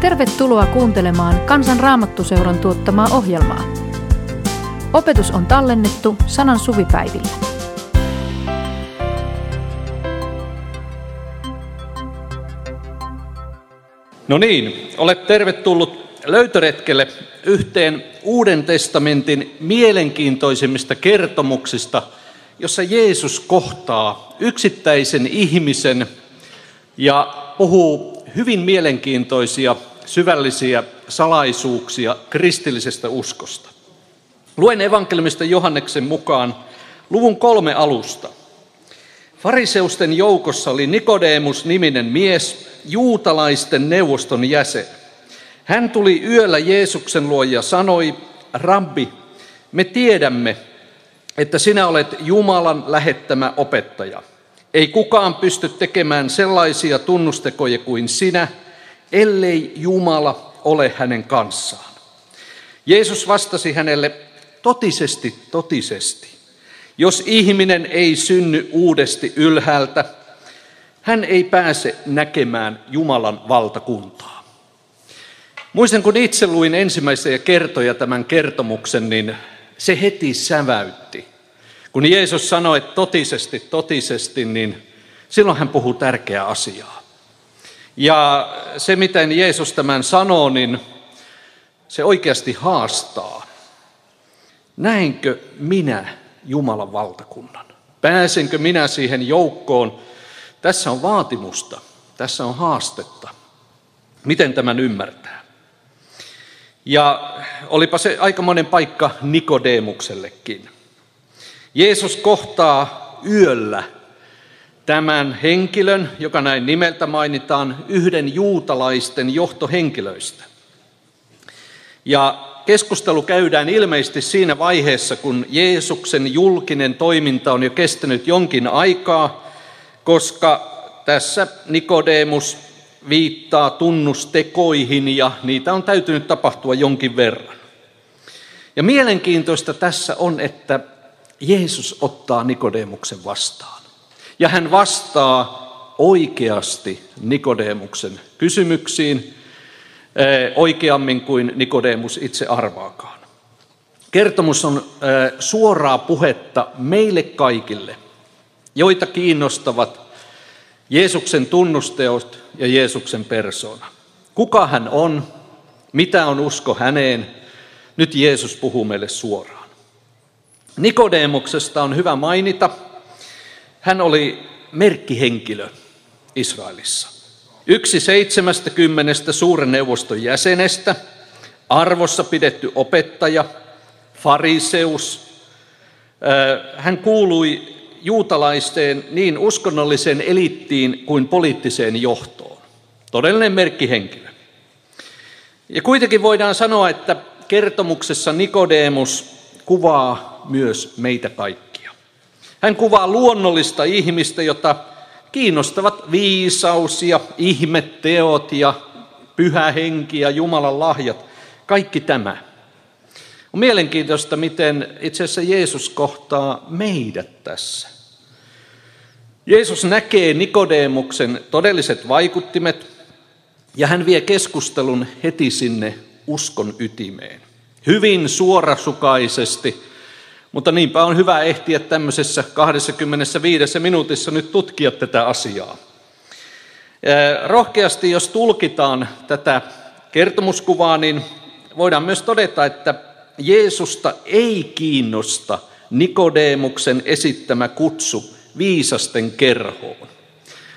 Tervetuloa kuuntelemaan Kansan Raamattuseuran tuottamaa ohjelmaa. Opetus on tallennettu sanan suvipäivillä. No niin, olet tervetullut löytöretkelle yhteen Uuden testamentin mielenkiintoisimmista kertomuksista, jossa Jeesus kohtaa yksittäisen ihmisen ja puhuu hyvin mielenkiintoisia, syvällisiä salaisuuksia kristillisestä uskosta. Luen evankelmista Johanneksen mukaan luvun kolme alusta. Fariseusten joukossa oli Nikodemus-niminen mies, juutalaisten neuvoston jäsen. Hän tuli yöllä Jeesuksen luo ja sanoi, Rabbi, me tiedämme, että sinä olet Jumalan lähettämä opettaja. Ei kukaan pysty tekemään sellaisia tunnustekoja kuin sinä, ellei Jumala ole hänen kanssaan. Jeesus vastasi hänelle, totisesti, totisesti. Jos ihminen ei synny uudesti ylhäältä, hän ei pääse näkemään Jumalan valtakuntaa. Muistan, kun itse luin ensimmäisiä kertoja tämän kertomuksen, niin se heti säväytti. Kun Jeesus sanoi, että totisesti, totisesti, niin silloin hän puhuu tärkeää asiaa. Ja se, miten Jeesus tämän sanoo, niin se oikeasti haastaa. Näenkö minä Jumalan valtakunnan? Pääsenkö minä siihen joukkoon? Tässä on vaatimusta, tässä on haastetta. Miten tämän ymmärtää? Ja olipa se aikamoinen paikka Nikodemuksellekin. Jeesus kohtaa yöllä tämän henkilön, joka näin nimeltä mainitaan, yhden juutalaisten johtohenkilöistä. Ja keskustelu käydään ilmeisesti siinä vaiheessa, kun Jeesuksen julkinen toiminta on jo kestänyt jonkin aikaa, koska tässä Nikodemus viittaa tunnustekoihin ja niitä on täytynyt tapahtua jonkin verran. Ja mielenkiintoista tässä on, että Jeesus ottaa Nikodemuksen vastaan. Ja hän vastaa oikeasti Nikodemuksen kysymyksiin, eh, oikeammin kuin Nikodemus itse arvaakaan. Kertomus on eh, suoraa puhetta meille kaikille, joita kiinnostavat Jeesuksen tunnusteot ja Jeesuksen persona. Kuka hän on, mitä on usko häneen, nyt Jeesus puhuu meille suoraan. Nikodemuksesta on hyvä mainita, hän oli merkkihenkilö Israelissa. Yksi seitsemästä kymmenestä suuren neuvoston jäsenestä, arvossa pidetty opettaja, fariseus. Hän kuului juutalaisten niin uskonnolliseen elittiin kuin poliittiseen johtoon. Todellinen merkkihenkilö. Ja kuitenkin voidaan sanoa, että kertomuksessa Nikodemus kuvaa myös meitä kaikkia. Hän kuvaa luonnollista ihmistä, jota kiinnostavat viisaus ja ihmetteot ja pyhä henki ja Jumalan lahjat. Kaikki tämä. On mielenkiintoista, miten itse asiassa Jeesus kohtaa meidät tässä. Jeesus näkee Nikodemuksen todelliset vaikuttimet ja hän vie keskustelun heti sinne uskon ytimeen. Hyvin suorasukaisesti, mutta niinpä on hyvä ehtiä tämmöisessä 25 minuutissa nyt tutkia tätä asiaa. Rohkeasti, jos tulkitaan tätä kertomuskuvaa, niin voidaan myös todeta, että Jeesusta ei kiinnosta Nikodemuksen esittämä kutsu viisasten kerhoon.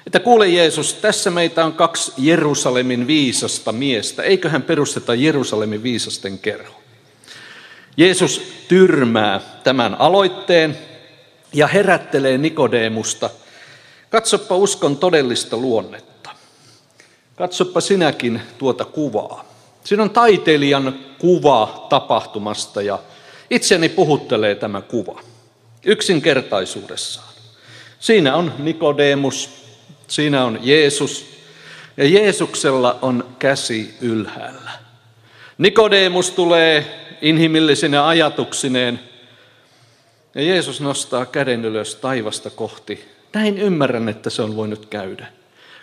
Että kuule Jeesus, tässä meitä on kaksi Jerusalemin viisasta miestä. Eiköhän perusteta Jerusalemin viisasten kerho. Jeesus tyrmää tämän aloitteen ja herättelee Nikodemusta. Katsoppa uskon todellista luonnetta. Katsoppa sinäkin tuota kuvaa. Siinä on taiteilijan kuva tapahtumasta ja itseni puhuttelee tämä kuva yksinkertaisuudessaan. Siinä on Nikodemus, siinä on Jeesus ja Jeesuksella on käsi ylhäällä. Nikodemus tulee inhimillisine ajatuksineen ja Jeesus nostaa käden ylös taivasta kohti. Näin ymmärrän, että se on voinut käydä.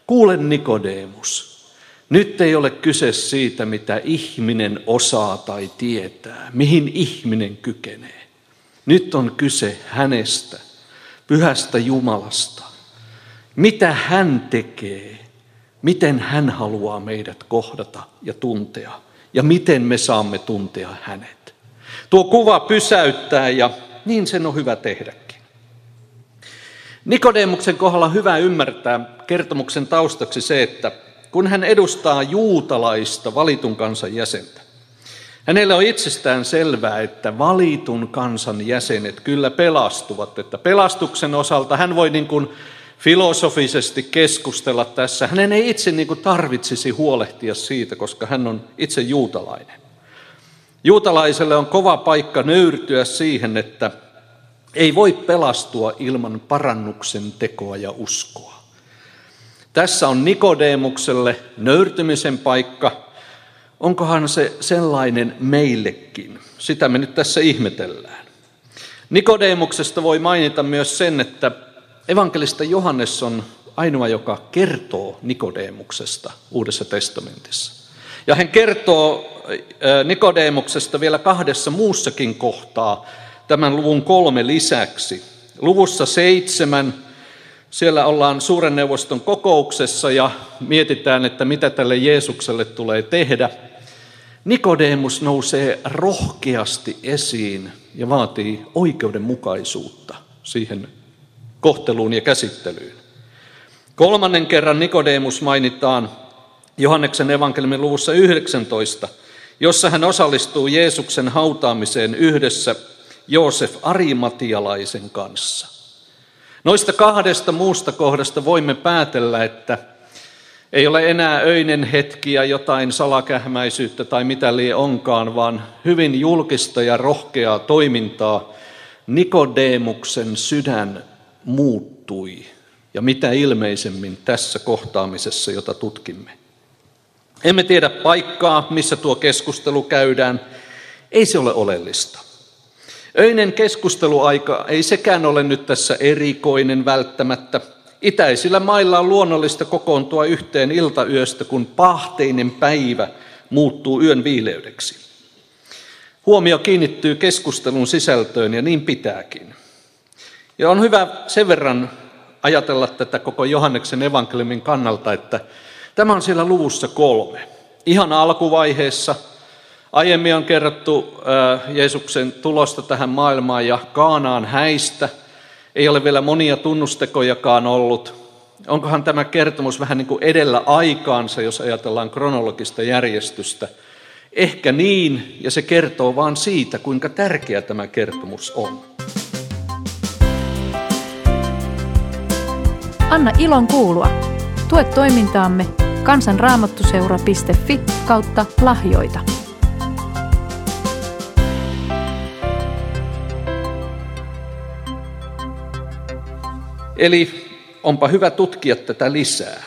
Kuule Nikodemus, Nyt ei ole kyse siitä, mitä ihminen osaa tai tietää, mihin ihminen kykenee. Nyt on kyse hänestä, pyhästä Jumalasta. Mitä hän tekee, miten hän haluaa meidät kohdata ja tuntea ja miten me saamme tuntea hänet. Tuo kuva pysäyttää ja niin sen on hyvä tehdäkin. Nikodemuksen kohdalla hyvä ymmärtää kertomuksen taustaksi se, että kun hän edustaa juutalaista valitun kansan jäsentä, hänelle on itsestään selvää, että valitun kansan jäsenet kyllä pelastuvat, että pelastuksen osalta hän voi niin kuin filosofisesti keskustella tässä. Hänen ei itse niin kuin tarvitsisi huolehtia siitä, koska hän on itse juutalainen. Juutalaiselle on kova paikka nöyrtyä siihen, että ei voi pelastua ilman parannuksen tekoa ja uskoa. Tässä on Nikodemukselle nöyrtymisen paikka. Onkohan se sellainen meillekin? Sitä me nyt tässä ihmetellään. Nikodemuksesta voi mainita myös sen, että evankelista Johannes on ainoa, joka kertoo Nikodemuksesta Uudessa testamentissa. Ja hän kertoo Nikodemuksesta vielä kahdessa muussakin kohtaa tämän luvun kolme lisäksi. Luvussa seitsemän siellä ollaan suuren neuvoston kokouksessa ja mietitään, että mitä tälle Jeesukselle tulee tehdä. Nikodemus nousee rohkeasti esiin ja vaatii oikeudenmukaisuutta siihen kohteluun ja käsittelyyn. Kolmannen kerran Nikodemus mainitaan Johanneksen evankeliumin luvussa 19, jossa hän osallistuu Jeesuksen hautaamiseen yhdessä Joosef Arimatialaisen kanssa. Noista kahdesta muusta kohdasta voimme päätellä, että ei ole enää öinen hetki ja jotain salakähmäisyyttä tai mitä lie onkaan, vaan hyvin julkista ja rohkeaa toimintaa. Nikodemuksen sydän muuttui ja mitä ilmeisemmin tässä kohtaamisessa, jota tutkimme. Emme tiedä paikkaa, missä tuo keskustelu käydään. Ei se ole oleellista. Öinen keskusteluaika ei sekään ole nyt tässä erikoinen välttämättä. Itäisillä mailla on luonnollista kokoontua yhteen iltayöstä, kun pahteinen päivä muuttuu yön viileydeksi. Huomio kiinnittyy keskustelun sisältöön ja niin pitääkin. Ja on hyvä sen verran ajatella tätä koko Johanneksen evankeliumin kannalta, että tämä on siellä luvussa kolme. Ihan alkuvaiheessa – Aiemmin on kerrottu Jeesuksen tulosta tähän maailmaan ja Kaanaan häistä. Ei ole vielä monia tunnustekojakaan ollut. Onkohan tämä kertomus vähän niin kuin edellä aikaansa, jos ajatellaan kronologista järjestystä? Ehkä niin, ja se kertoo vaan siitä, kuinka tärkeä tämä kertomus on. Anna ilon kuulua. Tue toimintaamme kansanraamattuseura.fi kautta lahjoita. Eli onpa hyvä tutkia tätä lisää.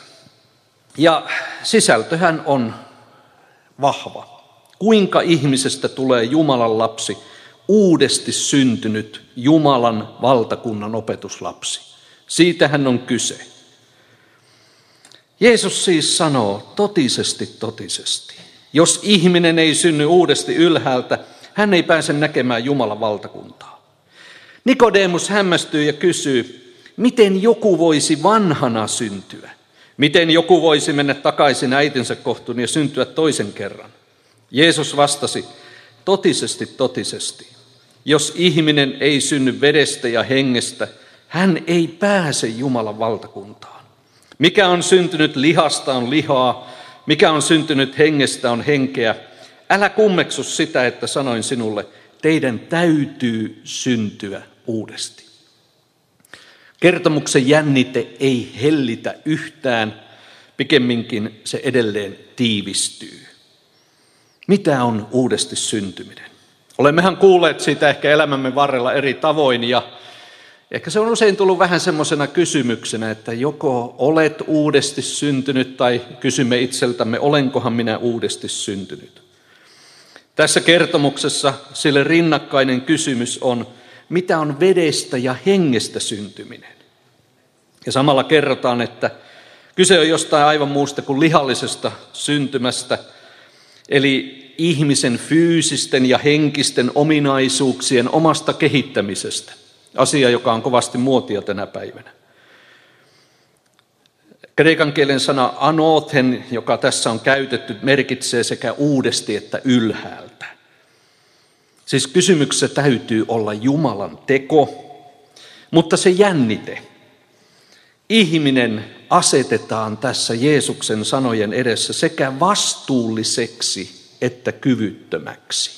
Ja sisältöhän on vahva. Kuinka ihmisestä tulee Jumalan lapsi, uudesti syntynyt Jumalan valtakunnan opetuslapsi. Siitähän on kyse. Jeesus siis sanoo totisesti, totisesti. Jos ihminen ei synny uudesti ylhäältä, hän ei pääse näkemään Jumalan valtakuntaa. Nikodemus hämmästyy ja kysyy, Miten joku voisi vanhana syntyä? Miten joku voisi mennä takaisin äitinsä kohtuun ja syntyä toisen kerran? Jeesus vastasi, totisesti, totisesti. Jos ihminen ei synny vedestä ja hengestä, hän ei pääse Jumalan valtakuntaan. Mikä on syntynyt lihasta on lihaa, mikä on syntynyt hengestä on henkeä. Älä kummeksu sitä, että sanoin sinulle, teidän täytyy syntyä uudesti. Kertomuksen jännite ei hellitä yhtään, pikemminkin se edelleen tiivistyy. Mitä on uudesti syntyminen? Olemmehan kuulleet siitä ehkä elämämme varrella eri tavoin ja ehkä se on usein tullut vähän semmoisena kysymyksenä, että joko olet uudesti syntynyt tai kysymme itseltämme, olenkohan minä uudesti syntynyt. Tässä kertomuksessa sille rinnakkainen kysymys on, mitä on vedestä ja hengestä syntyminen. Ja samalla kerrotaan, että Kyse on jostain aivan muusta kuin lihallisesta syntymästä, eli ihmisen fyysisten ja henkisten ominaisuuksien omasta kehittämisestä. Asia, joka on kovasti muotia tänä päivänä. Kreikan kielen sana anothen, joka tässä on käytetty, merkitsee sekä uudesti että ylhäältä. Siis kysymyksessä täytyy olla Jumalan teko, mutta se jännite. Ihminen asetetaan tässä Jeesuksen sanojen edessä sekä vastuulliseksi että kyvyttömäksi.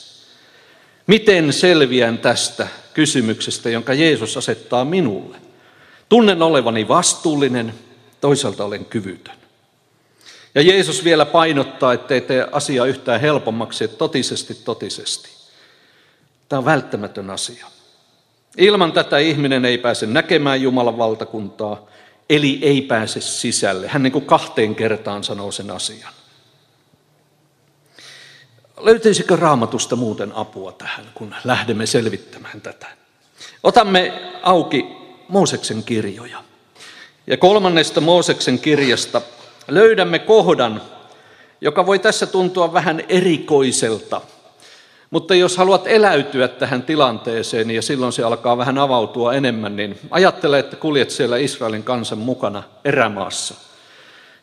Miten selviän tästä kysymyksestä, jonka Jeesus asettaa minulle? Tunnen olevani vastuullinen, toisaalta olen kyvytön. Ja Jeesus vielä painottaa, ettei tee asiaa yhtään helpommaksi, että totisesti, totisesti. Tämä on välttämätön asia. Ilman tätä ihminen ei pääse näkemään Jumalan valtakuntaa, eli ei pääse sisälle. Hän niin kuin kahteen kertaan sanoo sen asian. Löytyisikö raamatusta muuten apua tähän, kun lähdemme selvittämään tätä? Otamme auki Mooseksen kirjoja. Ja kolmannesta Mooseksen kirjasta löydämme kohdan, joka voi tässä tuntua vähän erikoiselta. Mutta jos haluat eläytyä tähän tilanteeseen ja silloin se alkaa vähän avautua enemmän, niin ajattele, että kuljet siellä Israelin kansan mukana erämaassa.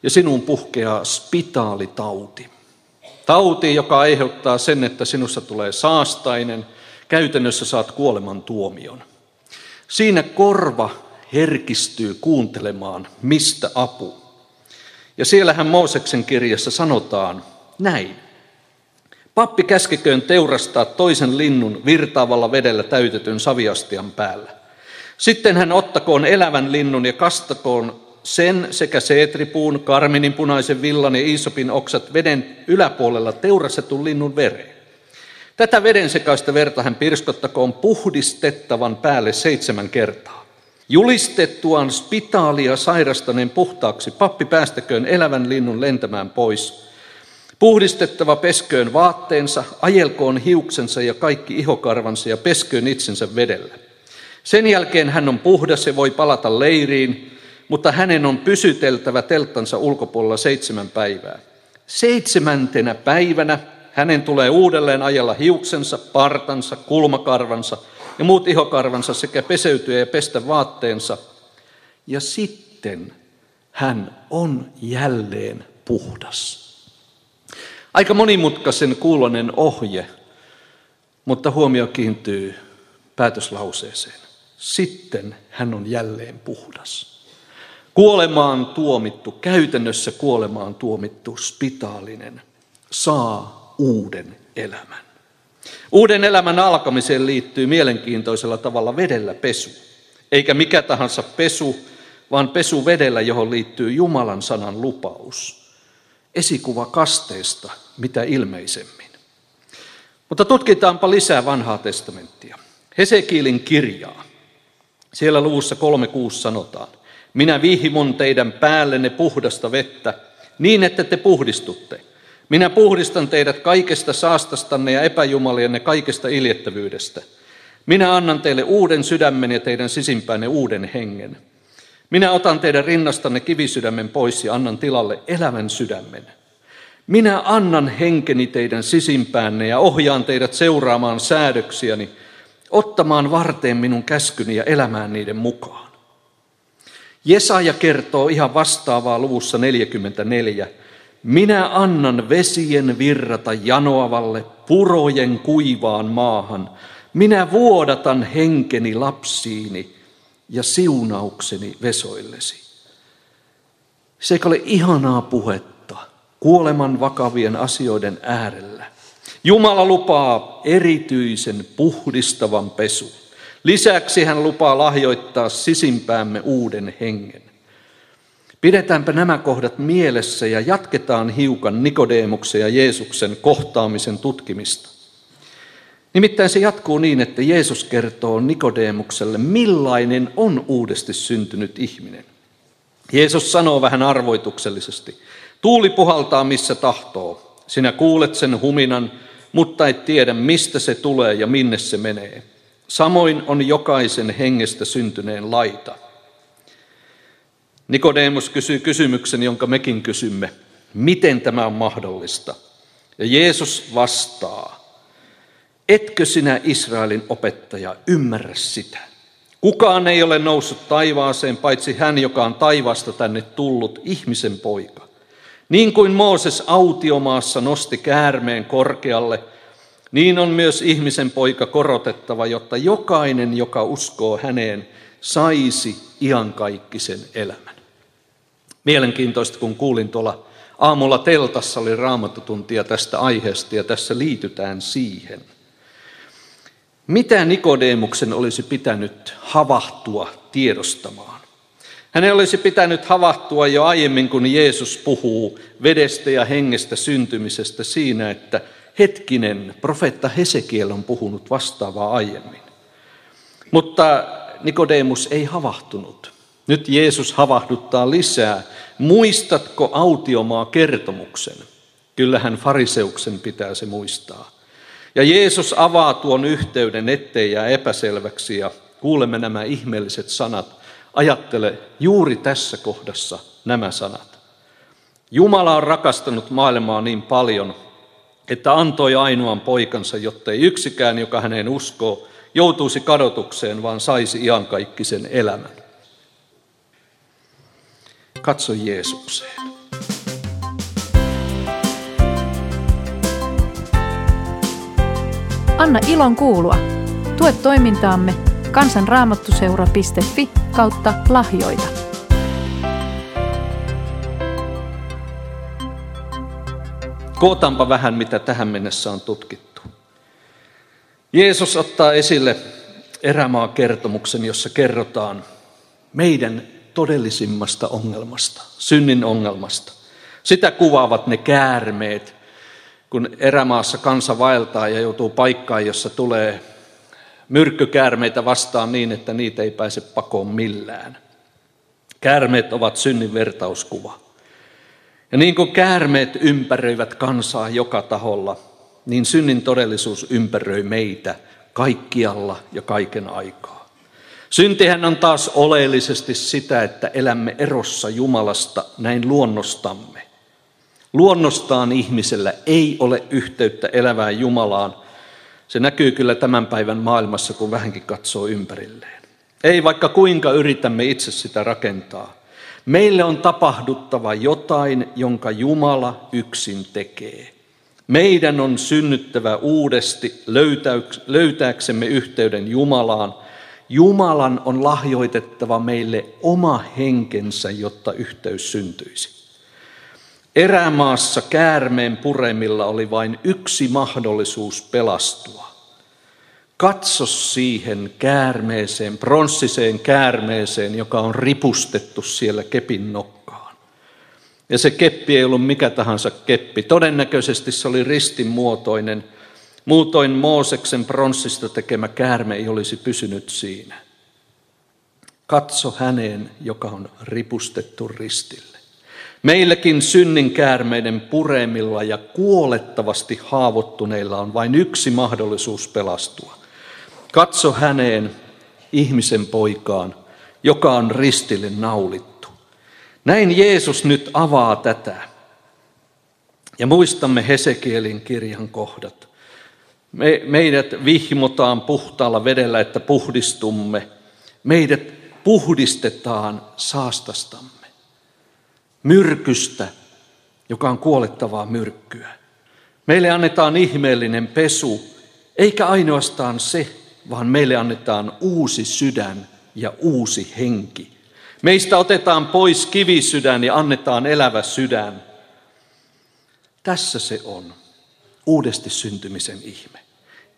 Ja sinun puhkeaa spitaalitauti. Tauti, joka aiheuttaa sen, että sinussa tulee saastainen, käytännössä saat kuoleman tuomion. Siinä korva herkistyy kuuntelemaan, mistä apu. Ja siellähän Mooseksen kirjassa sanotaan näin. Pappi käskeköön teurastaa toisen linnun virtaavalla vedellä täytetyn saviastian päällä. Sitten hän ottakoon elävän linnun ja kastakoon sen sekä seetripuun, karminin punaisen villan ja iisopin oksat veden yläpuolella teurastetun linnun vereen. Tätä veden sekaista verta hän pirskottakoon puhdistettavan päälle seitsemän kertaa. Julistettuaan spitaalia sairastaneen puhtaaksi, pappi päästäköön elävän linnun lentämään pois. Puhdistettava pesköön vaatteensa, ajelkoon hiuksensa ja kaikki ihokarvansa ja pesköön itsensä vedellä. Sen jälkeen hän on puhdas ja voi palata leiriin, mutta hänen on pysyteltävä telttansa ulkopuolella seitsemän päivää. Seitsemäntenä päivänä hänen tulee uudelleen ajella hiuksensa, partansa, kulmakarvansa ja muut ihokarvansa sekä peseytyä ja pestä vaatteensa. Ja sitten hän on jälleen puhdas. Aika monimutkaisen kuulonen ohje, mutta huomio kiintyy päätöslauseeseen. Sitten hän on jälleen puhdas. Kuolemaan tuomittu, käytännössä kuolemaan tuomittu spitaalinen saa uuden elämän. Uuden elämän alkamiseen liittyy mielenkiintoisella tavalla vedellä pesu. Eikä mikä tahansa pesu, vaan pesu vedellä, johon liittyy Jumalan sanan lupaus. Esikuva kasteesta, mitä ilmeisemmin. Mutta tutkitaanpa lisää vanhaa testamenttia. Hesekielin kirjaa. Siellä luvussa 3.6 sanotaan. Minä vihmon teidän päällenne puhdasta vettä, niin että te puhdistutte. Minä puhdistan teidät kaikesta saastastanne ja epäjumalienne kaikesta iljettävyydestä. Minä annan teille uuden sydämen ja teidän sisimpäänne uuden hengen. Minä otan teidän rinnastanne kivisydämen pois ja annan tilalle elävän sydämen. Minä annan henkeni teidän sisimpäänne ja ohjaan teidät seuraamaan säädöksiäni, ottamaan varteen minun käskyni ja elämään niiden mukaan. Jesaja kertoo ihan vastaavaa luvussa 44. Minä annan vesien virrata janoavalle, purojen kuivaan maahan. Minä vuodatan henkeni lapsiini ja siunaukseni vesoillesi. Se ei ole ihanaa puhetta kuoleman vakavien asioiden äärellä. Jumala lupaa erityisen puhdistavan pesun. Lisäksi hän lupaa lahjoittaa sisimpäämme uuden hengen. Pidetäänpä nämä kohdat mielessä ja jatketaan hiukan Nikodeemuksen ja Jeesuksen kohtaamisen tutkimista. Nimittäin se jatkuu niin, että Jeesus kertoo Nikodeemukselle, millainen on uudesti syntynyt ihminen. Jeesus sanoo vähän arvoituksellisesti, tuuli puhaltaa missä tahtoo. Sinä kuulet sen huminan, mutta et tiedä mistä se tulee ja minne se menee. Samoin on jokaisen hengestä syntyneen laita. Nikodemus kysyy kysymyksen, jonka mekin kysymme. Miten tämä on mahdollista? Ja Jeesus vastaa. Etkö sinä Israelin opettaja ymmärrä sitä? Kukaan ei ole noussut taivaaseen, paitsi hän, joka on taivaasta tänne tullut, ihmisen poika. Niin kuin Mooses autiomaassa nosti käärmeen korkealle, niin on myös ihmisen poika korotettava, jotta jokainen, joka uskoo häneen, saisi iankaikkisen elämän. Mielenkiintoista, kun kuulin tuolla aamulla teltassa oli raamattutuntia tästä aiheesta ja tässä liitytään siihen. Mitä Nikodemuksen olisi pitänyt havahtua tiedostamaan? Hänen olisi pitänyt havahtua jo aiemmin, kun Jeesus puhuu vedestä ja hengestä syntymisestä siinä, että hetkinen, profeetta Hesekiel on puhunut vastaavaa aiemmin. Mutta Nikodemus ei havahtunut. Nyt Jeesus havahduttaa lisää. Muistatko autiomaa kertomuksen? Kyllähän fariseuksen pitää se muistaa. Ja Jeesus avaa tuon yhteyden, ettei jää epäselväksi ja kuulemme nämä ihmeelliset sanat. Ajattele juuri tässä kohdassa nämä sanat. Jumala on rakastanut maailmaa niin paljon, että antoi ainoan poikansa, jotta ei yksikään, joka häneen uskoo, joutuisi kadotukseen, vaan saisi iankaikkisen elämän. Katso Jeesukseen. Anna ilon kuulua. Tue toimintaamme kansanraamattuseura.fi kautta lahjoita. Kootaanpa vähän, mitä tähän mennessä on tutkittu. Jeesus ottaa esille erämaa kertomuksen, jossa kerrotaan meidän todellisimmasta ongelmasta, synnin ongelmasta. Sitä kuvaavat ne käärmeet, kun erämaassa kansa vaeltaa ja joutuu paikkaan, jossa tulee myrkkykäärmeitä vastaan niin, että niitä ei pääse pakoon millään. Käärmeet ovat synnin vertauskuva. Ja niin kuin käärmeet ympäröivät kansaa joka taholla, niin synnin todellisuus ympäröi meitä kaikkialla ja kaiken aikaa. Syntihän on taas oleellisesti sitä, että elämme erossa Jumalasta näin luonnostamme. Luonnostaan ihmisellä ei ole yhteyttä elävään Jumalaan. Se näkyy kyllä tämän päivän maailmassa, kun vähänkin katsoo ympärilleen. Ei vaikka kuinka yritämme itse sitä rakentaa. Meille on tapahduttava jotain, jonka Jumala yksin tekee. Meidän on synnyttävä uudesti löytääksemme yhteyden Jumalaan. Jumalan on lahjoitettava meille oma henkensä, jotta yhteys syntyisi. Erämaassa käärmeen puremilla oli vain yksi mahdollisuus pelastua. Katso siihen käärmeeseen, pronssiseen käärmeeseen, joka on ripustettu siellä kepin nokkaan. Ja se keppi ei ollut mikä tahansa keppi. Todennäköisesti se oli ristin muotoinen. Muutoin Mooseksen pronssista tekemä käärme ei olisi pysynyt siinä. Katso häneen, joka on ripustettu ristille. Meilläkin synninkäärmeiden puremilla ja kuolettavasti haavoittuneilla on vain yksi mahdollisuus pelastua. Katso häneen, ihmisen poikaan, joka on ristille naulittu. Näin Jeesus nyt avaa tätä. Ja muistamme Hesekielin kirjan kohdat. Me, meidät vihmotaan puhtaalla vedellä, että puhdistumme. Meidät puhdistetaan saastastamme myrkystä, joka on kuolettavaa myrkkyä. Meille annetaan ihmeellinen pesu, eikä ainoastaan se, vaan meille annetaan uusi sydän ja uusi henki. Meistä otetaan pois kivisydän ja annetaan elävä sydän. Tässä se on uudesti syntymisen ihme.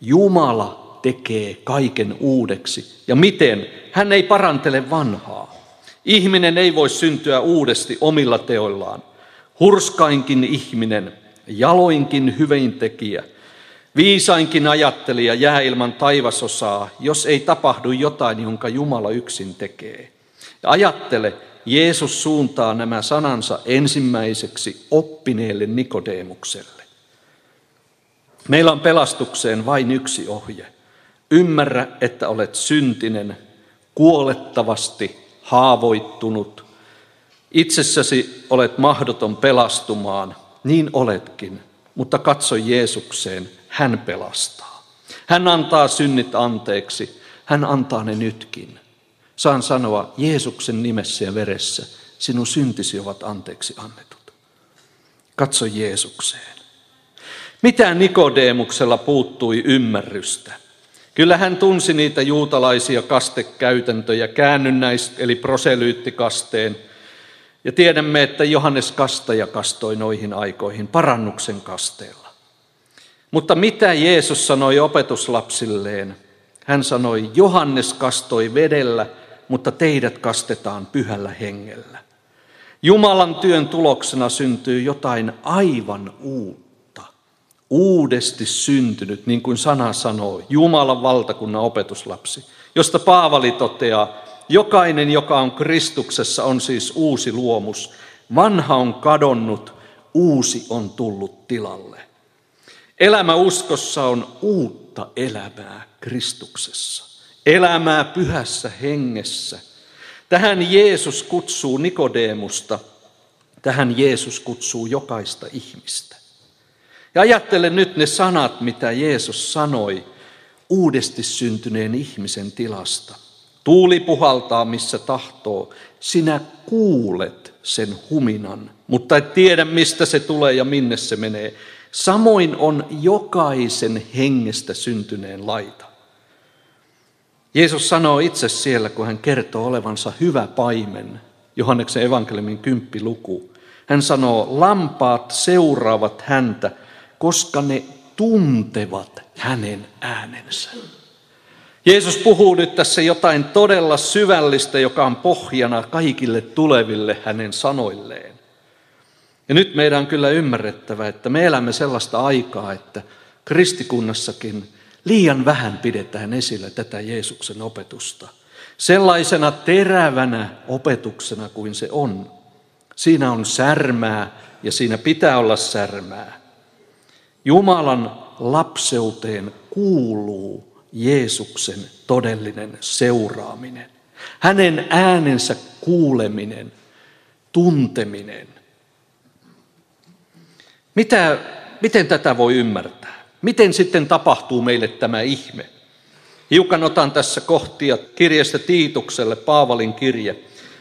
Jumala tekee kaiken uudeksi. Ja miten? Hän ei parantele vanhaa. Ihminen ei voi syntyä uudesti omilla teoillaan. Hurskainkin ihminen, jaloinkin hyveintekijä, viisainkin ajattelija jää ilman taivasosaa, jos ei tapahdu jotain, jonka Jumala yksin tekee. Ja ajattele, Jeesus suuntaa nämä sanansa ensimmäiseksi oppineelle Nikodeemukselle. Meillä on pelastukseen vain yksi ohje. Ymmärrä, että olet syntinen, kuolettavasti haavoittunut, Itsessäsi olet mahdoton pelastumaan, niin oletkin, mutta katso Jeesukseen, hän pelastaa. Hän antaa synnit anteeksi, hän antaa ne nytkin. Saan sanoa Jeesuksen nimessä ja veressä, sinun syntisi ovat anteeksi annetut. Katso Jeesukseen. Mitä Nikodeemuksella puuttui ymmärrystä? Kyllä hän tunsi niitä juutalaisia kastekäytäntöjä, käännynnäis- eli proselyyttikasteen. Ja tiedämme, että Johannes Kastaja kastoi noihin aikoihin parannuksen kasteella. Mutta mitä Jeesus sanoi opetuslapsilleen? Hän sanoi, Johannes kastoi vedellä, mutta teidät kastetaan pyhällä hengellä. Jumalan työn tuloksena syntyy jotain aivan uutta. Uudesti syntynyt, niin kuin sana sanoo, Jumalan valtakunnan opetuslapsi, josta Paavali toteaa, jokainen, joka on Kristuksessa, on siis uusi luomus. Vanha on kadonnut, uusi on tullut tilalle. Elämä uskossa on uutta elämää Kristuksessa. Elämää pyhässä hengessä. Tähän Jeesus kutsuu Nikodeemusta. Tähän Jeesus kutsuu jokaista ihmistä. Ja ajattele nyt ne sanat, mitä Jeesus sanoi uudesti syntyneen ihmisen tilasta. Tuuli puhaltaa, missä tahtoo. Sinä kuulet sen huminan, mutta et tiedä, mistä se tulee ja minne se menee. Samoin on jokaisen hengestä syntyneen laita. Jeesus sanoo itse siellä, kun hän kertoo olevansa hyvä paimen, Johanneksen evankeliumin kymppiluku. Hän sanoo, lampaat seuraavat häntä, koska ne tuntevat hänen äänensä. Jeesus puhuu nyt tässä jotain todella syvällistä, joka on pohjana kaikille tuleville hänen sanoilleen. Ja nyt meidän on kyllä ymmärrettävä, että me elämme sellaista aikaa, että kristikunnassakin liian vähän pidetään esillä tätä Jeesuksen opetusta. Sellaisena terävänä opetuksena kuin se on. Siinä on särmää ja siinä pitää olla särmää. Jumalan lapseuteen kuuluu Jeesuksen todellinen seuraaminen. Hänen äänensä kuuleminen, tunteminen – mitä, miten tätä voi ymmärtää? Miten sitten tapahtuu meille tämä ihme? Hiukan otan tässä kohtia kirjasta Tiitukselle, Paavalin kirje.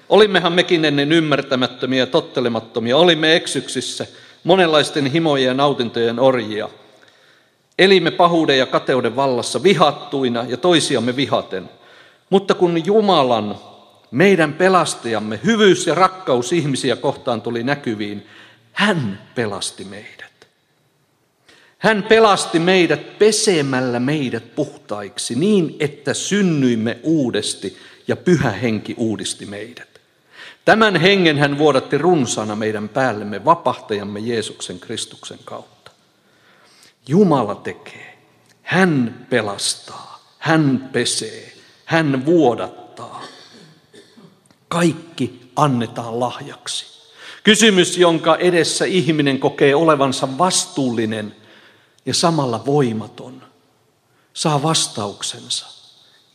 Olimmehan mekin ennen ymmärtämättömiä ja tottelemattomia, olimme eksyksissä, monenlaisten himojen ja nautintojen orjia. Elimme pahuuden ja kateuden vallassa vihattuina ja toisiamme vihaten. Mutta kun Jumalan, meidän pelastajamme, hyvyys ja rakkaus ihmisiä kohtaan tuli näkyviin, hän pelasti meidät. Hän pelasti meidät pesemällä meidät puhtaiksi niin, että synnyimme uudesti ja pyhä henki uudisti meidät. Tämän hengen hän vuodatti runsaana meidän päällemme vapahtajamme Jeesuksen Kristuksen kautta. Jumala tekee. Hän pelastaa. Hän pesee. Hän vuodattaa. Kaikki annetaan lahjaksi. Kysymys, jonka edessä ihminen kokee olevansa vastuullinen ja samalla voimaton, saa vastauksensa.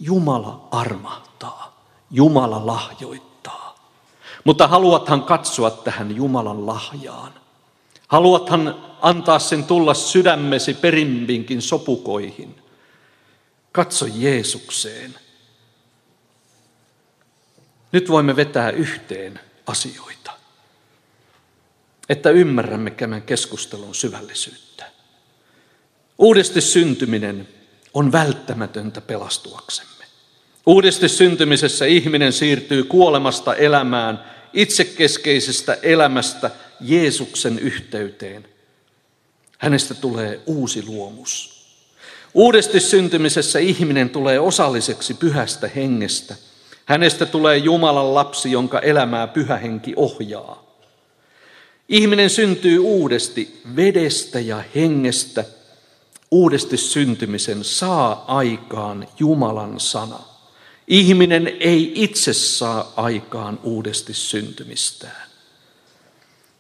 Jumala armahtaa, Jumala lahjoittaa. Mutta haluathan katsoa tähän Jumalan lahjaan. Haluathan antaa sen tulla sydämesi perimbinkin sopukoihin. Katso Jeesukseen. Nyt voimme vetää yhteen asioita että ymmärrämme tämän keskustelun syvällisyyttä. Uudesti syntyminen on välttämätöntä pelastuaksemme. Uudesti syntymisessä ihminen siirtyy kuolemasta elämään, itsekeskeisestä elämästä Jeesuksen yhteyteen. Hänestä tulee uusi luomus. Uudesti syntymisessä ihminen tulee osalliseksi pyhästä hengestä. Hänestä tulee Jumalan lapsi, jonka elämää pyhä henki ohjaa. Ihminen syntyy uudesti vedestä ja hengestä. Uudesti syntymisen saa aikaan Jumalan sana. Ihminen ei itse saa aikaan uudesti syntymistään.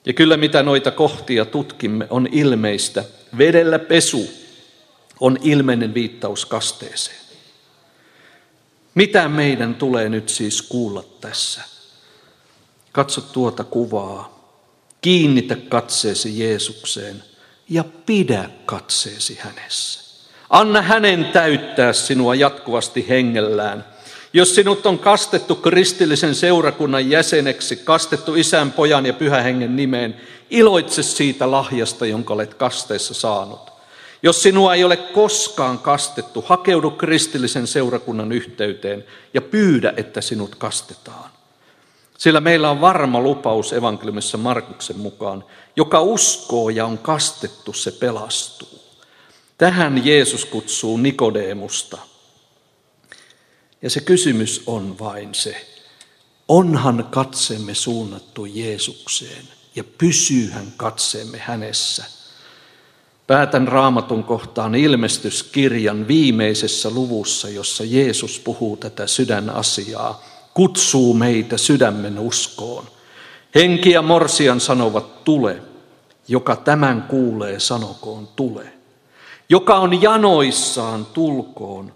Ja kyllä mitä noita kohtia tutkimme, on ilmeistä. Vedellä pesu on ilmeinen viittaus kasteeseen. Mitä meidän tulee nyt siis kuulla tässä? Katso tuota kuvaa. Kiinnitä katseesi Jeesukseen ja pidä katseesi hänessä. Anna hänen täyttää sinua jatkuvasti hengellään. Jos sinut on kastettu kristillisen seurakunnan jäseneksi, kastettu isän, pojan ja pyhän hengen nimeen, iloitse siitä lahjasta, jonka olet kasteessa saanut. Jos sinua ei ole koskaan kastettu, hakeudu kristillisen seurakunnan yhteyteen ja pyydä, että sinut kastetaan. Sillä meillä on varma lupaus evankeliumissa Markuksen mukaan, joka uskoo ja on kastettu, se pelastuu. Tähän Jeesus kutsuu Nikodeemusta. Ja se kysymys on vain se, onhan katsemme suunnattu Jeesukseen ja pysyyhän katseemme hänessä. Päätän raamatun kohtaan ilmestyskirjan viimeisessä luvussa, jossa Jeesus puhuu tätä sydänasiaa, kutsuu meitä sydämen uskoon. Henki ja morsian sanovat tule, joka tämän kuulee sanokoon tule. Joka on janoissaan tulkoon,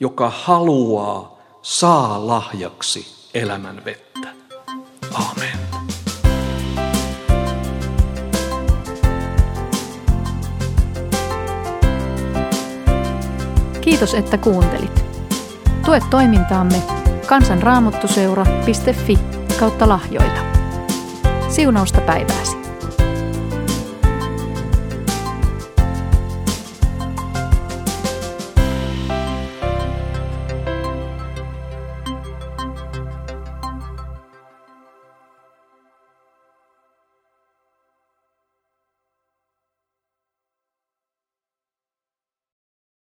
joka haluaa saa lahjaksi elämän vettä. Amen. Kiitos, että kuuntelit. Tue toimintaamme kansanraamottuseura.fi kautta lahjoita. Siunausta päivääsi.